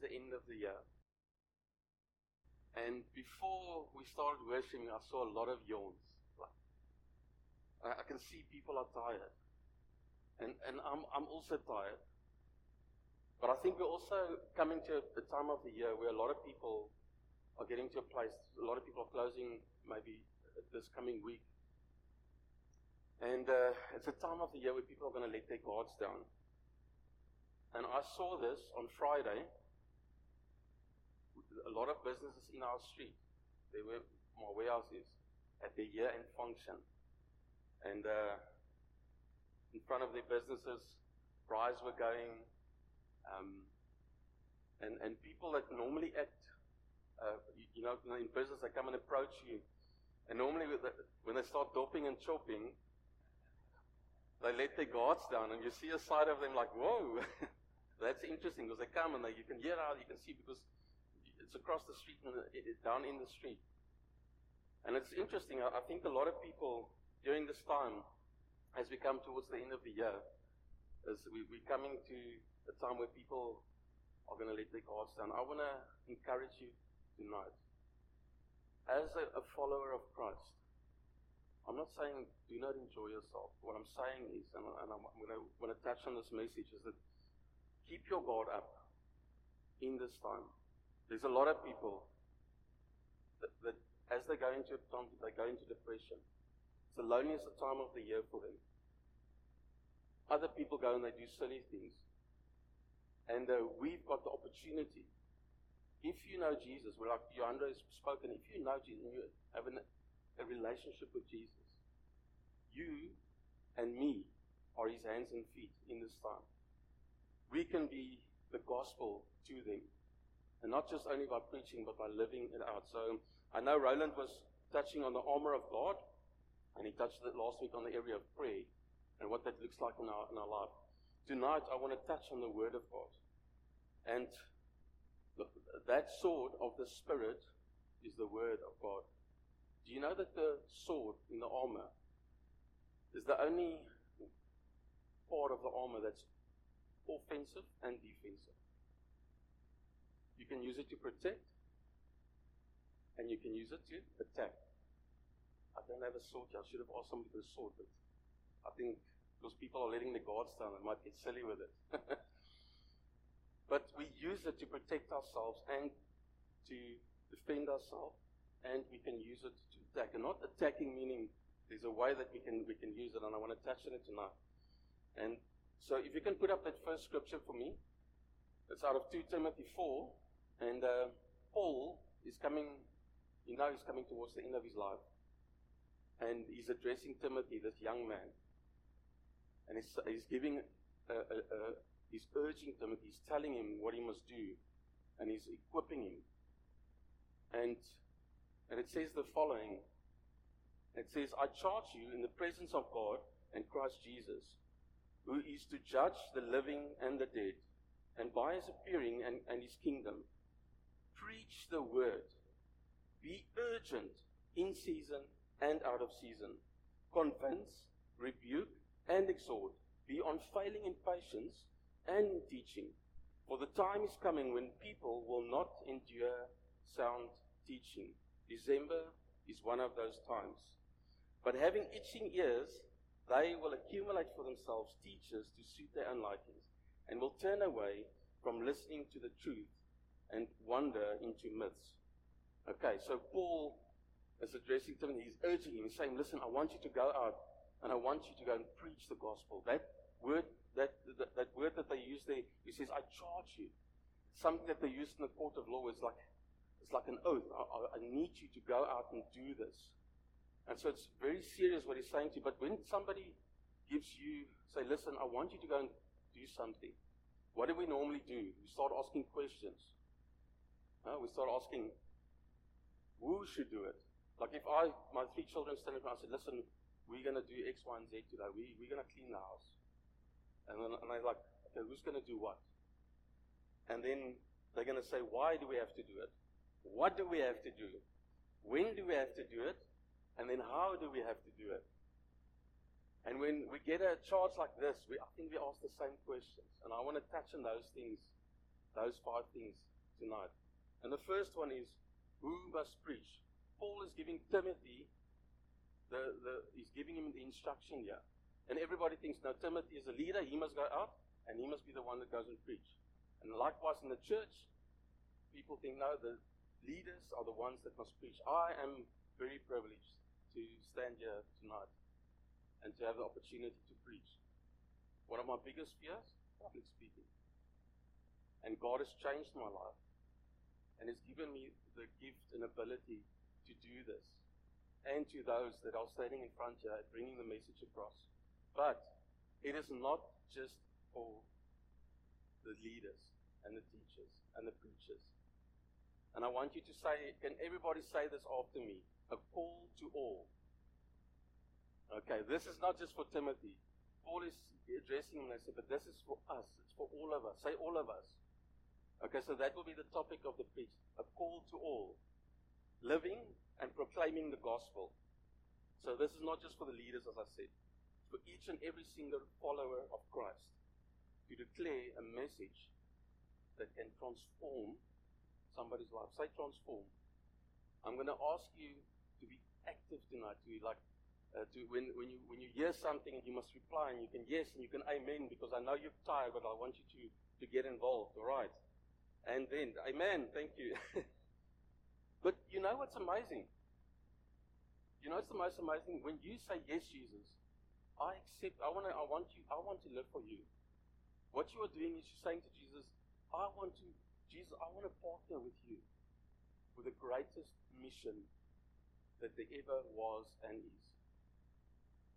the end of the year. And before we started worshiping, I saw a lot of yawns. I, I can see people are tired. And, and I'm, I'm also tired. But I think we're also coming to a time of the year where a lot of people are getting to a place, a lot of people are closing maybe this coming week. And uh, it's a time of the year where people are going to let their guards down. And I saw this on Friday. A lot of businesses in our street, they were my warehouses at their year end function. And uh, in front of their businesses, braais were going, um, and, and people that normally act, uh, you, you, know, in business, they come and approach you. And normally, when they start doping and chopping, they let their guards down, and you see a side of them like, whoa, that's interesting because they come and they, you can hear out, you can see because it's across the street down in the street. And it's interesting. I think a lot of people during this time, as we come towards the end of the year, as we, we're coming to a time where people are going to let their guards down, I want to encourage you tonight. As a, follower of Christ, I'm not saying do not enjoy yourself. What I'm saying is, and, and I'm going to touch on this message, is that keep your guard up in this time. There's a lot of people that, that as they go into time, they go into depression. It's the loneliest time of the year for them. Other people go and they do silly things. And uh, we've got the opportunity. If you know Jesus, well, like Johanna has spoken, if you know Jesus and you have an, a relationship with Jesus, you and me are his hands and feet in this time. We can be the gospel to them. And not just only by preaching, but by living it out. So I know Roland was touching on the armor of God. And he touched it last week on the area of prayer and what that looks like in our, in our life. Tonight, I want to touch on the Word of God. And that sword of the Spirit is the Word of God. Do you know that the sword in the armor is the only part of the armor that's offensive and defensive? You can use it to protect, and you can use it to attack. I don't have a sword. I should have asked somebody for a sword, but I think those people are letting the guards down. I might get silly with it. but we use it to protect ourselves and to defend ourselves, and we can use it to attack. And not attacking meaning there's a way that we can we can use it, and I want to touch on it tonight. And so, if you can put up that first scripture for me, it's out of 2 Timothy 4, and uh, Paul is coming. You know, he's coming towards the end of his life and he's addressing Timothy, this young man. And he's, he's giving, a, a, a, he's urging Timothy, he's telling him what he must do, and he's equipping him. And, and it says the following It says, I charge you in the presence of God and Christ Jesus, who is to judge the living and the dead, and by his appearing and, and his kingdom, preach the word. Be urgent in season and out of season. Convince, rebuke, and exhort. Be unfailing in patience and in teaching. For the time is coming when people will not endure sound teaching. December is one of those times. But having itching ears, they will accumulate for themselves teachers to suit their own likings, and will turn away from listening to the truth and wander into myths. Okay, so Paul is addressing Timothy. He's urging him. Saying, Listen, I want you to go out and I want you to go and preach the gospel. That word, that, that, that word that they use there, he says, I charge you. Something that they use in the court of law is like, it's like an oath. I, I need you to go out and do this. And so it's very serious what he's saying to you. But when somebody gives you, say, listen, I want you to go and do something, what do we normally do? We start asking questions. Uh, we start asking, who should do it? Like if I, my three children stand up and I said, listen, we're going to do X, Y, and Z today. We, we're going to clean the house. And then and I'm like, okay, who's going to do what? And then they're going to say, why do we have to do it? What do we have to do? When do we have to do it? And then how do we have to do it? And when we get a charge like this, we, I think we ask the same questions. And I want to touch on those things those five things tonight. And the first one is who must preach? Paul is giving Timothy the, the he's giving him the instruction here. And everybody thinks now Timothy is a leader, he must go out and he must be the one that goes and preach. And likewise in the church, people think no, the leaders are the ones that must preach. I am very privileged to stand here tonight and to have the opportunity to preach. One of my biggest fears, public speaking. And God has changed my life and has given me the gift and ability to do this. And to those that are standing in front here, bringing the message across. But it is not just for the leaders and the teachers and the preachers. And I want you to say, can everybody say this after me? A call to all. Okay, this is not just for Timothy. Paul is addressing him and I said, but this is for us. It's for all of us. Say all of us. Okay, so that will be the topic of the preach. A call to all. Living and proclaiming the gospel. So this is not just for the leaders, as I said. It's for each and every single follower of Christ to declare a message that can transform somebody's life. Say transform. I'm going to ask you to be active tonight. To like, uh, to when when you when you hear something, you must reply, and you can yes and you can amen because I know you're tired, but I want you to to get involved. All right. And then, amen, thank you. but you know what's amazing? You know what's the most amazing? When you say, Yes, Jesus, I accept, I, wanna, I, want you, I want to live for you. What you are doing is you're saying to Jesus, I want to, Jesus, I want to partner with you with the greatest mission that there ever was and is.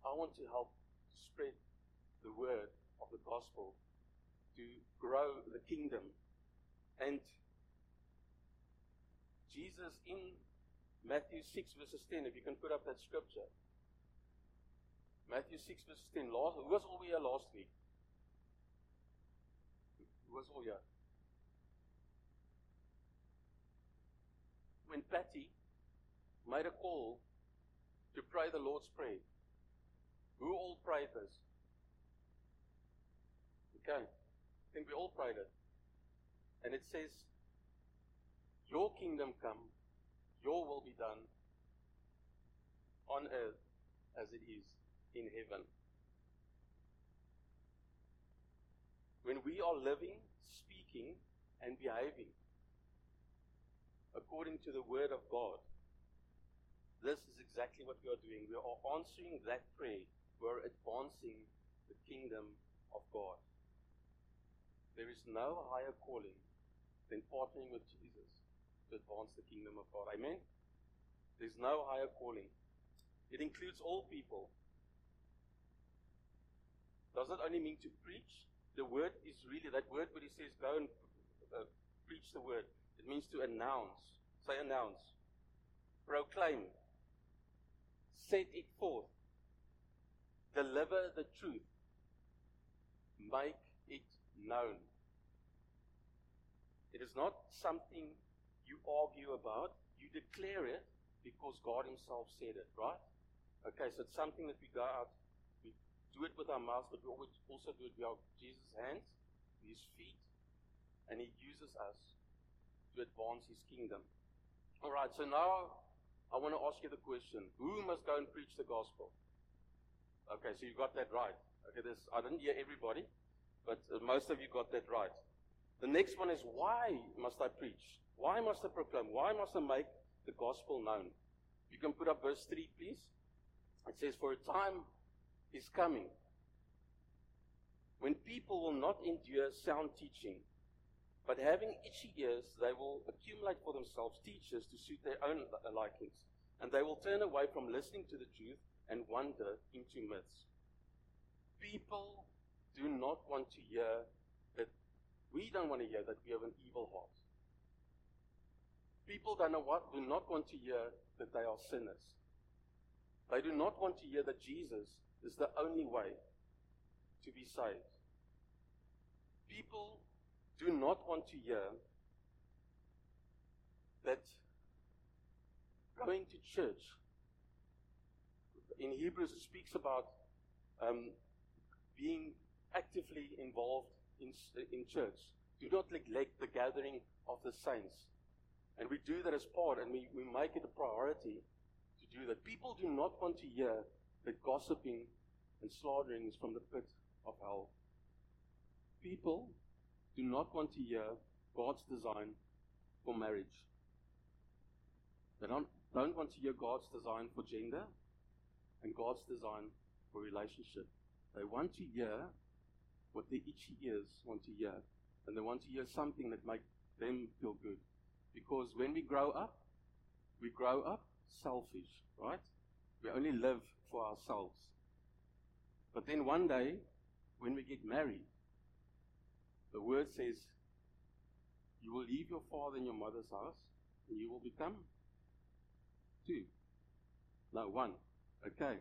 I want to help to spread the word of the gospel, to grow the kingdom and Jesus in Matthew 6 verses 10, if you can put up that scripture. Matthew 6 verses 10. Last, who was all here last week? Who was all here? When Patty made a call to pray the Lord's Prayer, who all prayed this? Okay. I think we all prayed it. And it says, Your kingdom come, your will be done on earth as it is in heaven. When we are living, speaking, and behaving according to the Word of God, this is exactly what we are doing. We are answering that prayer. We're advancing the kingdom of God. There is no higher calling than partnering with Jesus to advance the kingdom of God. Amen? There's no higher calling. It includes all people. Does not only mean to preach. The word is really, that word where he says, go and uh, preach the word. It means to announce. Say announce. Proclaim. Set it forth. Deliver the truth. Make it known. It is not something you argue about. You declare it because God Himself said it, right? Okay, so it's something that we go out, we do it with our mouths, but we also do it with our Jesus' hands, His feet, and He uses us to advance His kingdom. All right, so now I want to ask you the question: Who must go and preach the gospel? Okay, so you got that right. Okay, this I didn't hear everybody, but most of you got that right. The next one is why must I preach? Why must I proclaim? Why must I make the gospel known? You can put up verse 3, please. It says, For a time is coming when people will not endure sound teaching, but having itchy ears, they will accumulate for themselves teachers to suit their own likings, and they will turn away from listening to the truth and wander into myths. People do not want to hear don't want to hear that we have an evil heart. People do not, do not want to hear that they are sinners. They do not want to hear that Jesus is the only way to be saved. People do not want to hear that going to church, in Hebrews, it speaks about um, being actively involved in, in church, Do not neglect the gathering of the saints. And we do that as part, and we, we make it a priority to do that. People do not want to hear that gossiping and slandering is from the pit of hell. People do not want to hear God's design for marriage. They don't, don't want to hear God's design for gender and God's design for relationship. They want to hear what the itchy ears want to hear. And they want to hear something that makes them feel good. Because when we grow up, we grow up selfish, right? We only live for ourselves. But then one day, when we get married, the word says, you will leave your father and your mother's house, and you will become two. No, one. Okay.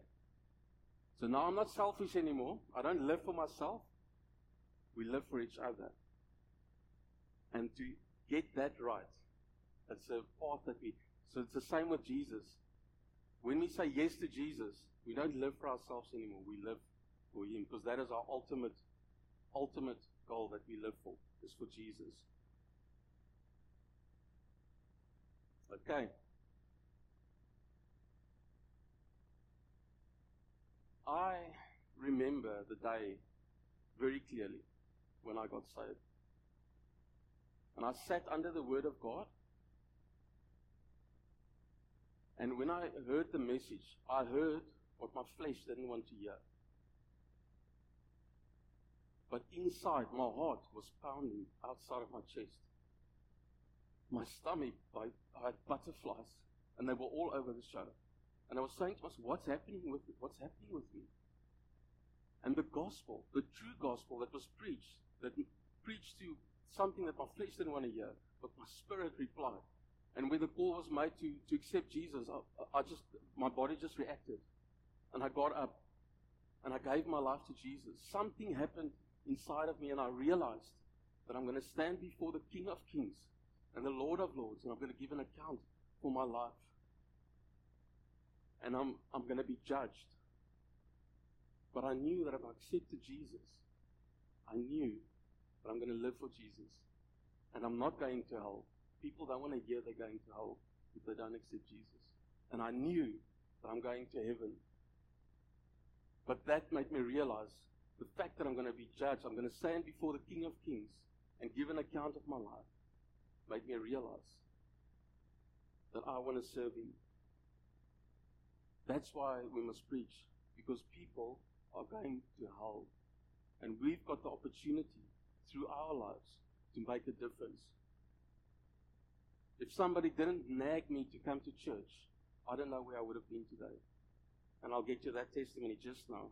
So now I'm not selfish anymore. I don't live for myself. We live for each other. And to get that right, it's a part that we. So it's the same with Jesus. When we say yes to Jesus, we don't live for ourselves anymore. We live for Him because that is our ultimate, ultimate goal that we live for is for Jesus. Okay. I remember the day very clearly when I got saved. And I sat under the Word of God. And when I heard the message, I heard what my flesh didn't want to hear. But inside, my heart was pounding outside of my chest. My stomach, I, I had butterflies, and they were all over the show. And I was saying to myself, what's happening with me? what's happening with me? And the gospel, the true gospel that was preached, that preached to something that my flesh didn't want to hear, but my spirit replied. And when the call was made to, to accept Jesus, I, I just, my body just reacted. And I got up and I gave my life to Jesus. Something happened inside of me and I realized that I'm going to stand before the King of Kings and the Lord of Lords and I'm going to give an account for my life. And I'm, I'm going to be judged. But I knew that if I accepted Jesus, I knew that I'm going to live for Jesus. And I'm not going to hell. People don't want to hear they're going to hell if they don't accept Jesus. And I knew that I'm going to heaven. But that made me realize the fact that I'm going to be judged, I'm going to stand before the King of Kings and give an account of my life, made me realize that I want to serve Him. That's why we must preach, because people are going to hell. And we've got the opportunity through our lives to make a difference. If somebody didn't nag me to come to church, I don't know where I would have been today. And I'll get to that testimony just now.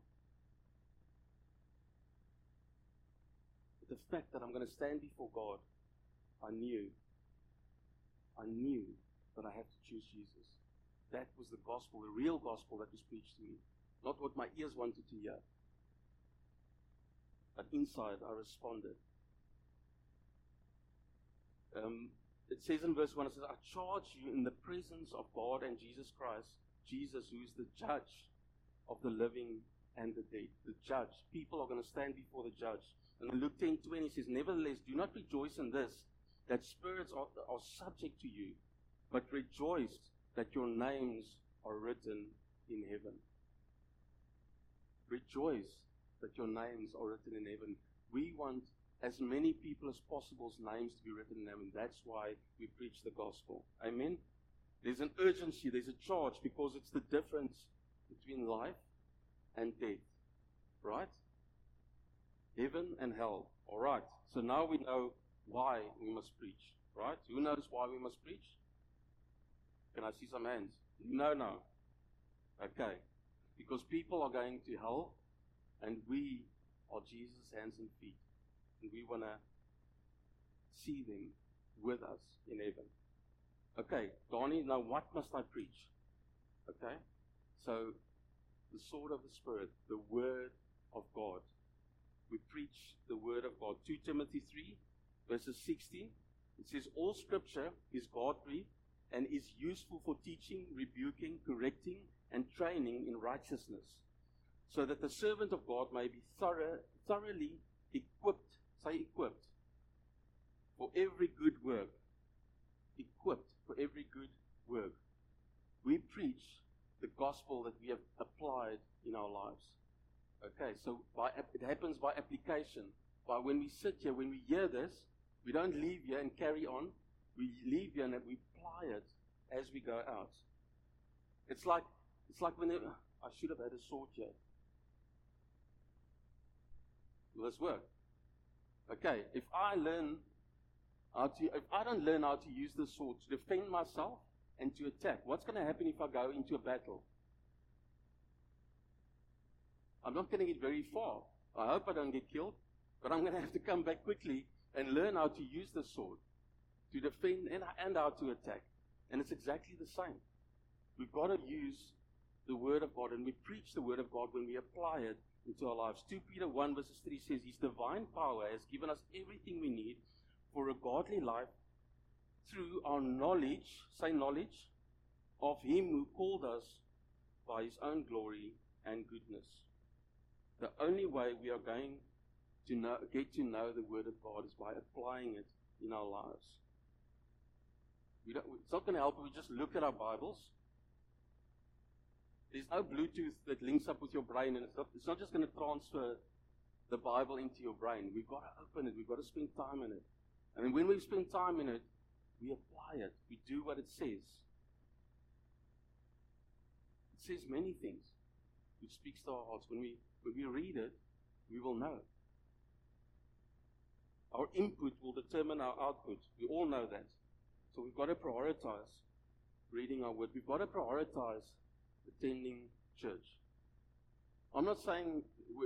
But the fact that I'm going to stand before God, I knew, I knew that I had to choose Jesus. That was the gospel, the real gospel that was preached to me. Not what my ears wanted to hear. But inside, I responded. Um, it says in verse 1, it says, I charge you in the presence of God and Jesus Christ, Jesus, who is the judge of the living and the dead. The judge. People are going to stand before the judge. And Luke 10 20 says, Nevertheless, do not rejoice in this, that spirits are, are subject to you, but rejoice that your names are written in heaven. Rejoice that your names are written in heaven. We want as many people as possible's names to be written in heaven. That's why we preach the gospel. Amen. There's an urgency, there's a charge because it's the difference between life and death. Right? Heaven and hell. All right. So now we know why we must preach. Right? Who knows why we must preach? Can I see some hands? No, no. Okay. Because people are going to hell and we are Jesus' hands and feet and we want to see them with us in heaven. Okay, Danie, now what must I preach? Okay, so the sword of the Spirit, the Word of God. We preach the Word of God. 2 Timothy 3, verses 16. It says, All Scripture is God breathed and is useful for teaching, rebuking, correcting, and training in righteousness, so that the servant of God may be thorough, thoroughly equipped say equipped, for every good work. Equipped for every good work. We preach the gospel that we have applied in our lives. Okay, so by, it happens by application. By when we sit here, when we hear this, we don't leave here and carry on. We leave here and we apply it as we go out. It's like it's like when ah, I should have had a sword here. Will this work? Okay, if I learn how to, if I don't learn how to use the sword to defend myself and to attack, what's going to happen if I go into a battle? I'm not going to get very far. I hope I don't get killed, but I'm going to have to come back quickly and learn how to use the sword to defend and, and how to attack. And it's exactly the same. We've got to use the Word of God and we preach the Word of God when we apply it into our lives. 2 Peter 1 verses 3 says, His divine power has given us everything we need for a godly life through our knowledge, say knowledge, of Him who called us by His own glory and goodness. The only way we are going to know, get to know the Word of God is by applying it in our lives. It's not going to help if we just look at our Bibles. There's no Bluetooth that links up with your brain, and it's not, it's not just going to transfer the Bible into your brain. We've got to open it. We've got to spend time in it. And when we spend time in it, we apply it. We do what it says. It says many things, which speaks to our hearts. When we, when we read it, we will know. Our input will determine our output. We all know that. So we've got to prioritize reading our word. We've got to prioritize attending church. I'm not saying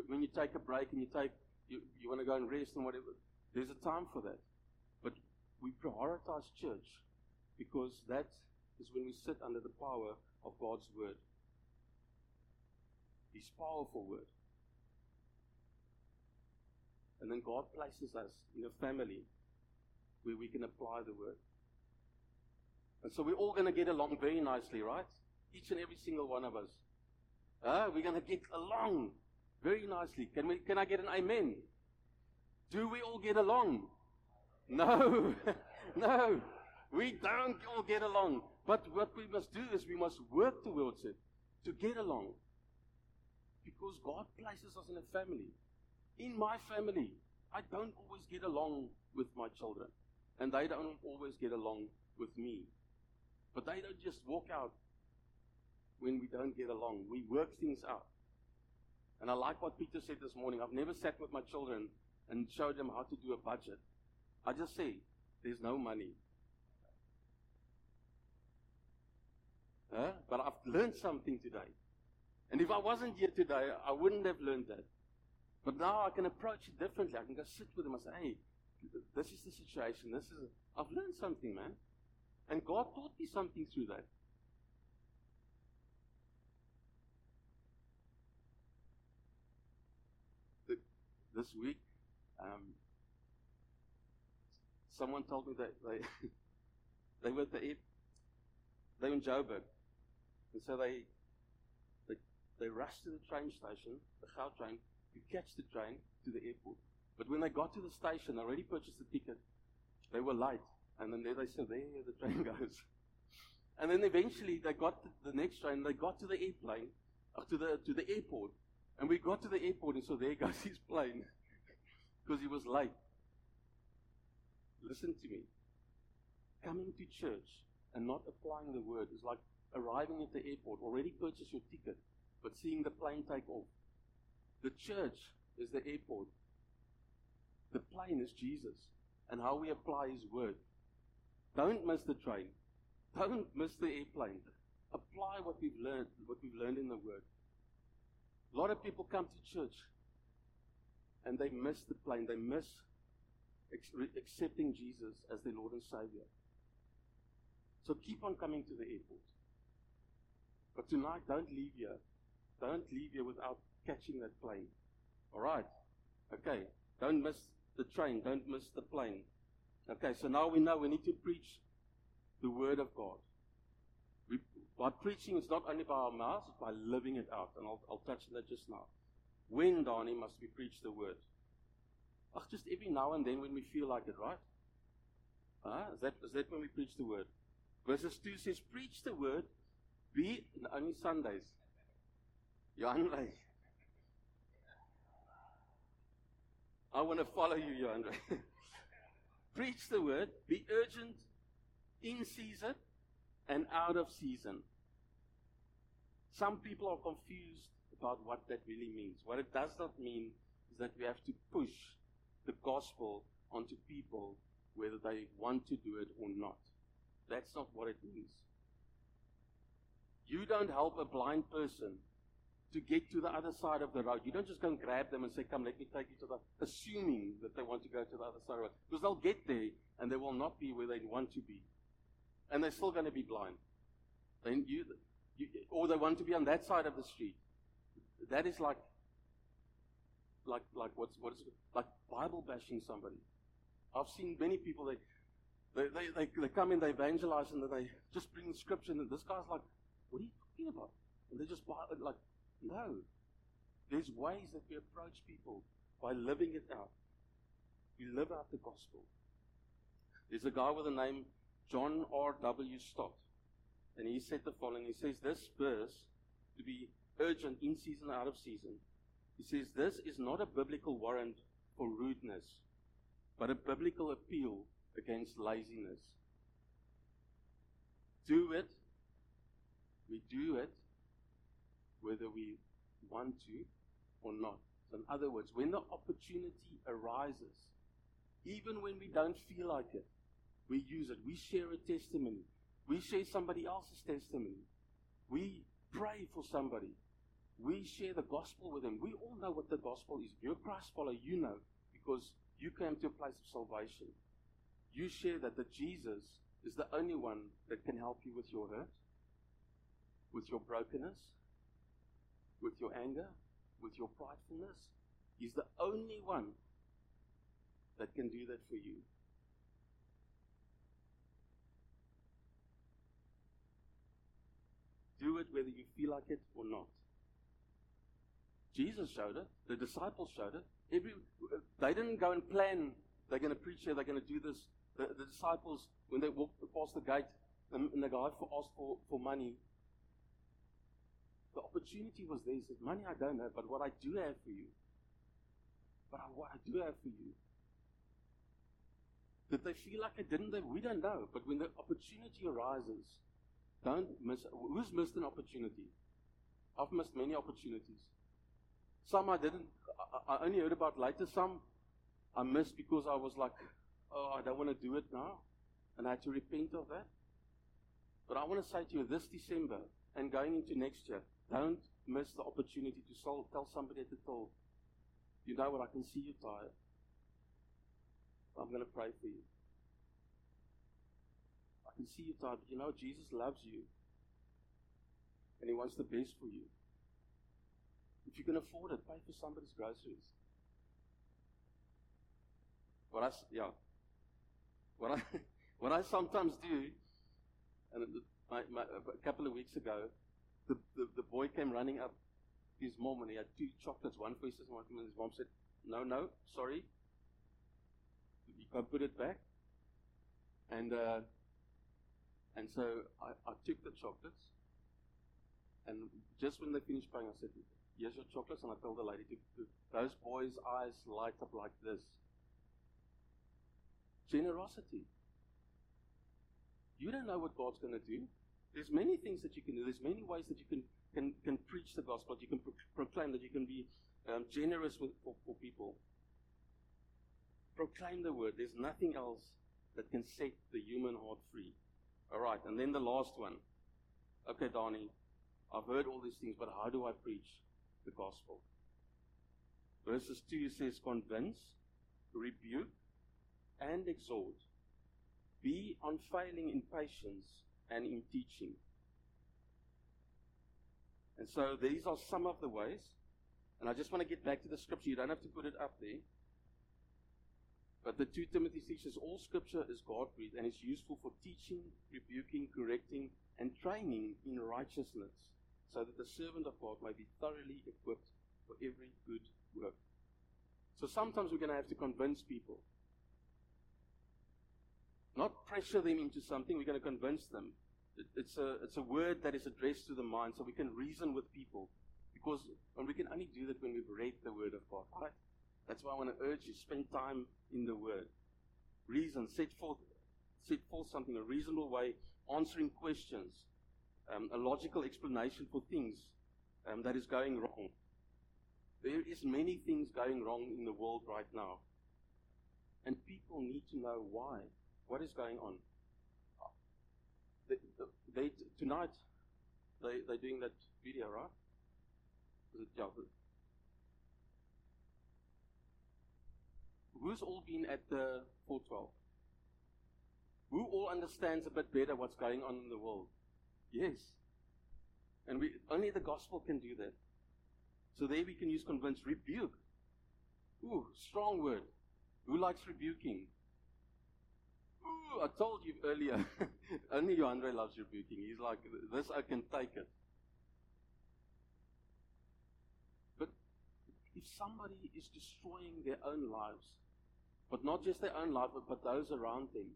when you take a break and you take you, you want to go and rest and whatever. There's a time for that. But we prioritize church because that is when we sit under the power of God's word. His powerful word. And then God places us in a family where we can apply the word. And so we're all going to get along very nicely, right? Each and every single one of us. Uh, we're going to get along very nicely. Can, we, can I get an amen? Do we all get along? No. no. We don't all get along. But what we must do is we must work towards it to get along. Because God places us in a family. In my family, I don't always get along with my children. And they don't always get along with me. But they don't just walk out when we don't get along. We work things out. And I like what Peter said this morning. I've never sat with my children and showed them how to do a budget. I just say, there's no money. Huh? But I've learned something today. And if I wasn't here today, I wouldn't have learned that. But now I can approach it differently. I can go sit with them and say, hey, this is the situation. This is, I've learned something, man. And God taught me something through that. This week, um, someone told me that they they were at the air, they were in Joburg, and so they they they rushed to the train station, the Gautrain, to catch the train to the airport. But when they got to the station, they already purchased the ticket. They were late. And then there they said, there the train goes. And then eventually they got the next train, they got to the airplane, uh, to the to the airport. And we got to the airport and so there goes his plane. because he was late. Listen to me. Coming to church and not applying the word is like arriving at the airport, already purchased your ticket, but seeing the plane take off. The church is the airport. The plane is Jesus and how we apply His word. Don't miss the train. Don't miss the airplane. Apply what we've learned, what we've learned in the Word. A lot of people come to church and they miss the plane. They miss accepting Jesus as their Lord and Savior. So keep on coming to the airport. But tonight, don't leave here. Don't leave here without catching that plane. All right? Okay. Don't miss the train. Don't miss the plane. Okay, so now we know we need to preach the Word of God. By preaching, it's not only by our mouths, it's by living it out. And I'll, I'll touch on that just now. When, Danie, must we preach the Word? Ach, just every now and then when we feel like it, right? Ah, is that, is that when we preach the word? Verses 2 says, Preach the word, be only Sundays. Andre. I want to follow you, Andre. Preach the word, be urgent in season and out of season. Some people are confused about what that really means. What it does not mean is that we have to push the gospel onto people whether they want to do it or not. That's not what it means. You don't help a blind person to get to the other side of the road. You don't just go and grab them and say, Come, let me take you to the assuming that they want to go to the other side of the road. Because they'll get there and they will not be where they want to be. And they're still going to be blind. You, you or they want to be on that side of the street. That is like like like what's what is like Bible bashing somebody. I've seen many people they they, they, they, they come in, they evangelize, and then they just bring the scripture, and this guy's like, What are you talking about? And they just like, No. There's ways that we approach people by living it out. We live out the gospel. There's a guy with a name John R.W. Stott, and he said the following He says, This verse, to be urgent in season, out of season, he says, This is not a biblical warrant for rudeness, but a biblical appeal against laziness. Do it. We do it whether we want to or not. So in other words, when the opportunity arises, even when we don't feel like it, we use it. We share a testimony. We share somebody else's testimony. We pray for somebody. We share the gospel with them. We all know what the gospel is. If you're a Christ follower, you know because you came to a place of salvation. You share that the Jesus is the only one that can help you with your hurt, with your brokenness, with your anger, with your pridefulness. He's the only one that can do that for you. It whether you feel like it or not. Jesus showed it. The disciples showed it. Every, they didn't go and plan, they're going to preach here, they're going to do this. The, the disciples, when they walked past the gate and, and the guy for, asked for, for money, the opportunity was there. He said, Money I don't have, but what I do have for you, but I, what I do have for you. Did they feel like it? Didn't they? We don't know. But when the opportunity arises, don't miss. Who's missed an opportunity? I've missed many opportunities. Some I didn't, I, I only heard about later. Some I missed because I was like, oh, I don't want to do it now. And I had to repent of that. But I want to say to you this December and going into next year, don't miss the opportunity to solve, tell somebody at the door, you know what, I can see you tired. I'm going to pray for you. Can see you tired, but you know, Jesus loves you. And He wants the best for you. If you can afford it, pay for somebody's groceries. What I, yeah, what I, what I sometimes do, and my, my, a couple of weeks ago, the, the, the boy came running up his mom and he had two chocolates, one for his sister, one for his mom. Said, "No, no, sorry, you can't put it back." And uh, and so I, I took the chocolates, and just when they finished paying, I said, here's your chocolates. And I told the lady, to, to, those boys' eyes light up like this. Generosity. You don't know what God's going to do. There's many things that you can do. There's many ways that you can, can, can preach the gospel. You can pro- proclaim that you can be um, generous with, for, for people. Proclaim the word. There's nothing else that can set the human heart free. All right, and then the last one. Okay, Danie, I've heard all these things, but how do I preach? the gospel. Verses 2 says, Convince, rebuke, and exhort. Be unfailing in patience and in teaching. And so these are some of the ways. And I just want to get back to the scripture. You don't have to put it up there. But the 2 Timothy teaches all scripture is God breathed and it's useful for teaching, rebuking, correcting, and training in righteousness so that the servant of God may be thoroughly equipped for every good work. So sometimes we're going to have to convince people. Not pressure them into something, we're going to convince them. It, it's, a, it's a word that is addressed to the mind so we can reason with people. Because when we can only do that when we've read the Word of God, right? That's why I want to urge you, spend time in the Word. Reason, set forth, set forth something, a reasonable way, answering questions, um, a logical explanation for things um, that is going wrong. There is many things going wrong in the world right now. And people need to know why. What is going on? They, they, tonight, they, they're doing that video, right? Yeah, Who's all been at the 412? Who all understands a bit better what's going on in the world? Yes. And we, only the gospel can do that. So there we can use convince, rebuke. Ooh, strong word. Who likes rebuking? Ooh, I told you earlier. only Andre loves rebuking. He's like, this I can take it. But if somebody is destroying their own lives, but not just their own life, but, those around them,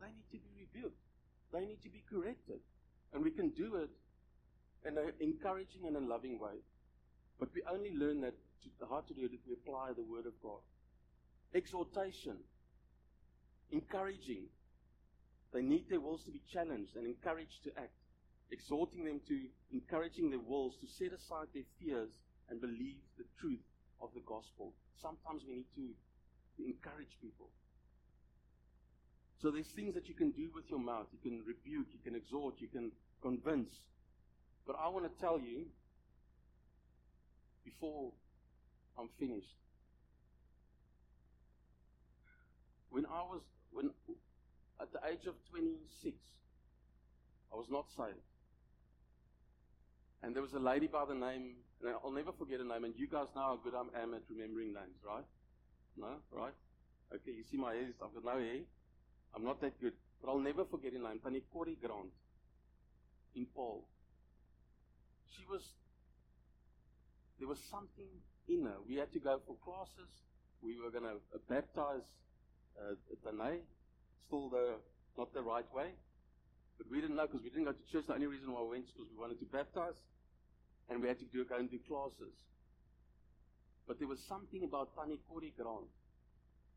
they need to be rebuked. They need to be corrected. And we can do it in an encouraging and a loving way. But we only learn that to, how to do it if we apply the Word of God. Exhortation, encouraging. They need their wills to be challenged and encouraged to act. Exhorting them to encouraging their wills to set aside their fears and believe the truth of the gospel. Sometimes we need to encourage people. So there's things that you can do with your mouth. You can rebuke, you can exhort, you can convince. But I want to tell you, before I'm finished, when I was, when, at the age of 26, I was not saved. And there was a lady by the name, and I'll never forget her name, and you guys know how good I am at remembering names, right? No? Right? Okay, you see my hair, I've got no hair. I'm not that good. But I'll never forget her name. Tannie Corrie Grant. In Paul. She was, there was something in her. We had to go for classes. We were going to uh, baptize uh, Tanay. Still the, not the right way. But we didn't know because we didn't go to church. The only reason why we went was because we wanted to baptize. And we had to do, go and do classes. But there was something about Tannie Corrie Grant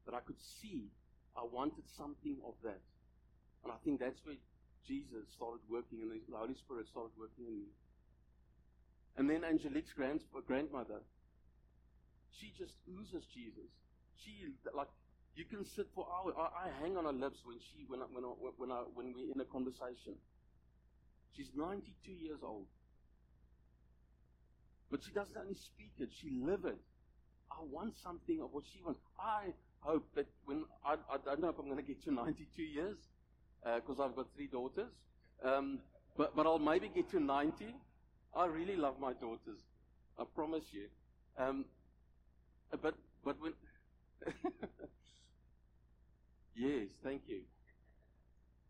that I could see. I wanted something of that. And I think that's where Jesus started working and the Holy Spirit started working in me. And then Angelique's grand, grandmother, she just oozes Jesus. She, like, you can sit for hours. I, I hang on her lips when she, when I, when I, when I, when we're in a conversation. She's 92 years old. But she doesn't only speak it, she lives it. I want something of what she wants. I hope that when I, I don't know if I'm going to get to 92 years because uh, I've got three daughters, um, but but I'll maybe get to 90. I really love my daughters. I promise you. Um, but but when yes, thank you.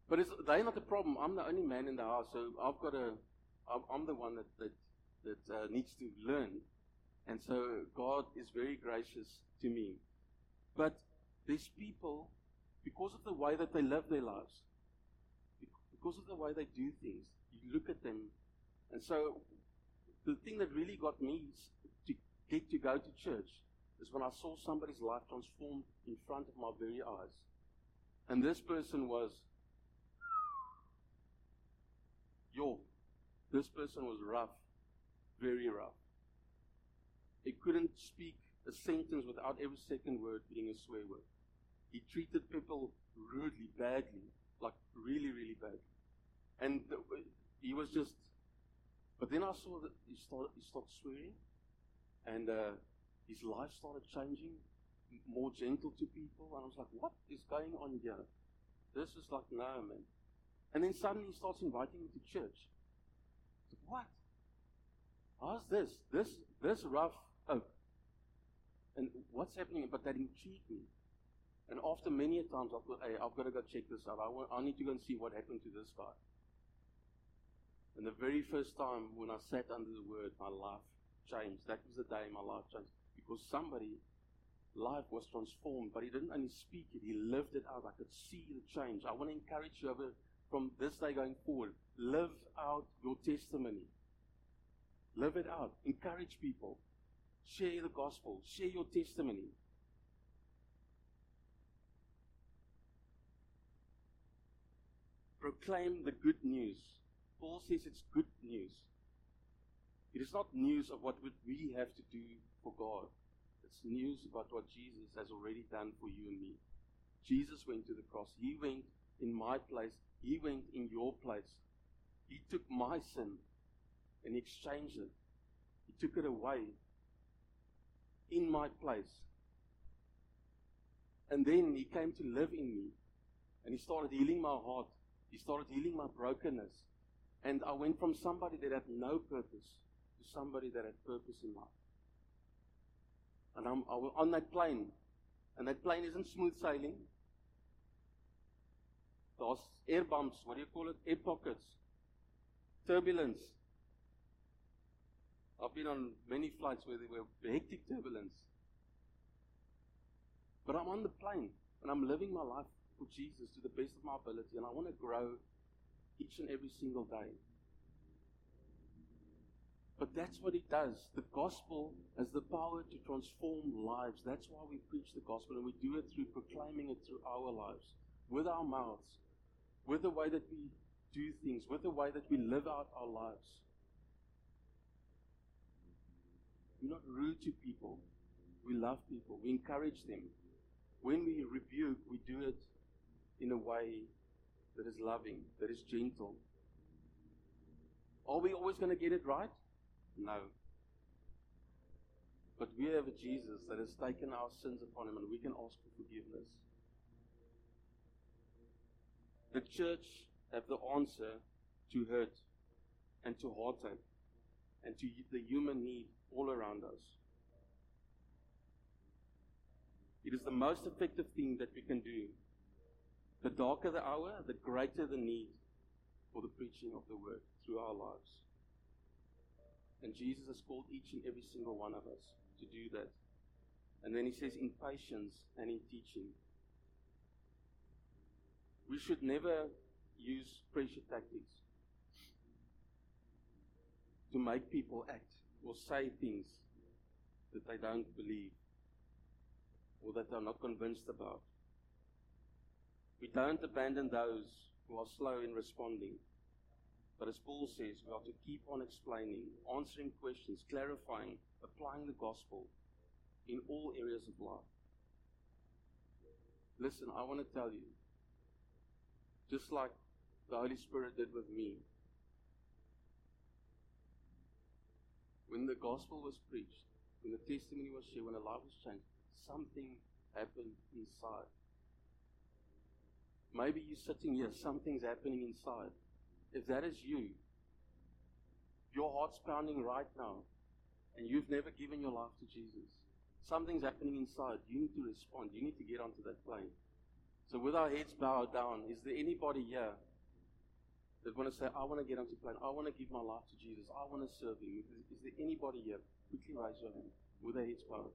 But it's, they're not the problem. I'm the only man in the house, so I've got a. I'm, the one that that that uh, needs to learn and so God is very gracious to me. But these people, because of the way that they live their lives, because of the way they do things, you look at them. And so the thing that really got me to get to go to church is when I saw somebody's life transformed in front of my very eyes. And this person was, yo, this person was rough, very rough. He couldn't speak a sentence without every second word being a swear word. He treated people rudely, badly, like really, really badly. And the, he was just, but then I saw that he started, he stopped swearing, and uh, his life started changing, more gentle to people. And I was like, what is going on here? This is like, no, man. And then suddenly he starts inviting me to church. Said, what? How's this? This this rough oh, and what's happening? But that intrigued me. And after many a times, I thought, hey, I've got to go check this out. I, want, I need to go and see what happened to this guy. And the very first time when I sat under the word, my life changed. That was the day my life changed. Because somebody life was transformed, but he didn't only speak it, he lived it out. I could see the change. I want to encourage you from this day going forward. Live out your testimony. Live it out. Encourage people. Share the gospel. Share your testimony. Proclaim the good news. Paul says it's good news. It is not news of what we have to do for God. It's news about what Jesus has already done for you and me. Jesus went to the cross. He went in my place. He went in your place. He took my sin and exchanged it. He took it away in my place. And then he came to live in me. And he started healing my heart. He started healing my brokenness. And I went from somebody that had no purpose to somebody that had purpose in life. And I'm, I was on that plane. And that plane isn't smooth sailing. There's air bumps, what do you call it? Air pockets. Turbulence. I've been on many flights where there were hectic turbulence. But I'm on the plane and I'm living my life for Jesus to the best of my ability and I want to grow each and every single day. But that's what it does. The gospel has the power to transform lives. That's why we preach the gospel and we do it through proclaiming it through our lives, with our mouths, with the way that we do things, with the way that we live out our lives. We're not rude to people. We love people. We encourage them. When we rebuke, we do it in a way that is loving, that is gentle. Are we always going to get it right? No. But we have a Jesus that has taken our sins upon him and we can ask for forgiveness. The church have the answer to hurt and to heartache and to the human need all around us. It is the most effective thing that we can do. The darker the hour, the greater the need for the preaching of the word through our lives. And Jesus has called each and every single one of us to do that. And then he says, in patience and in teaching. We should never use pressure tactics to make people act or say things that they don't believe or that they're not convinced about. We don't abandon those who are slow in responding. But as Paul says, we have to keep on explaining, answering questions, clarifying, applying the gospel in all areas of life. Listen, I want to tell you, just like the Holy Spirit did with me, when the gospel was preached, when the testimony was shared, when a life was changed, something happened inside. Maybe you're sitting here, something's happening inside. If that is you, your heart's pounding right now, and you've never given your life to Jesus, something's happening inside. You need to respond. You need to get onto that plane. So, with our heads bowed down, is there anybody here that want to say, I want to get onto plane. I want to give my life to Jesus. I want to serve him. Is, is there anybody here? Quickly raise your hand with their heads bowed.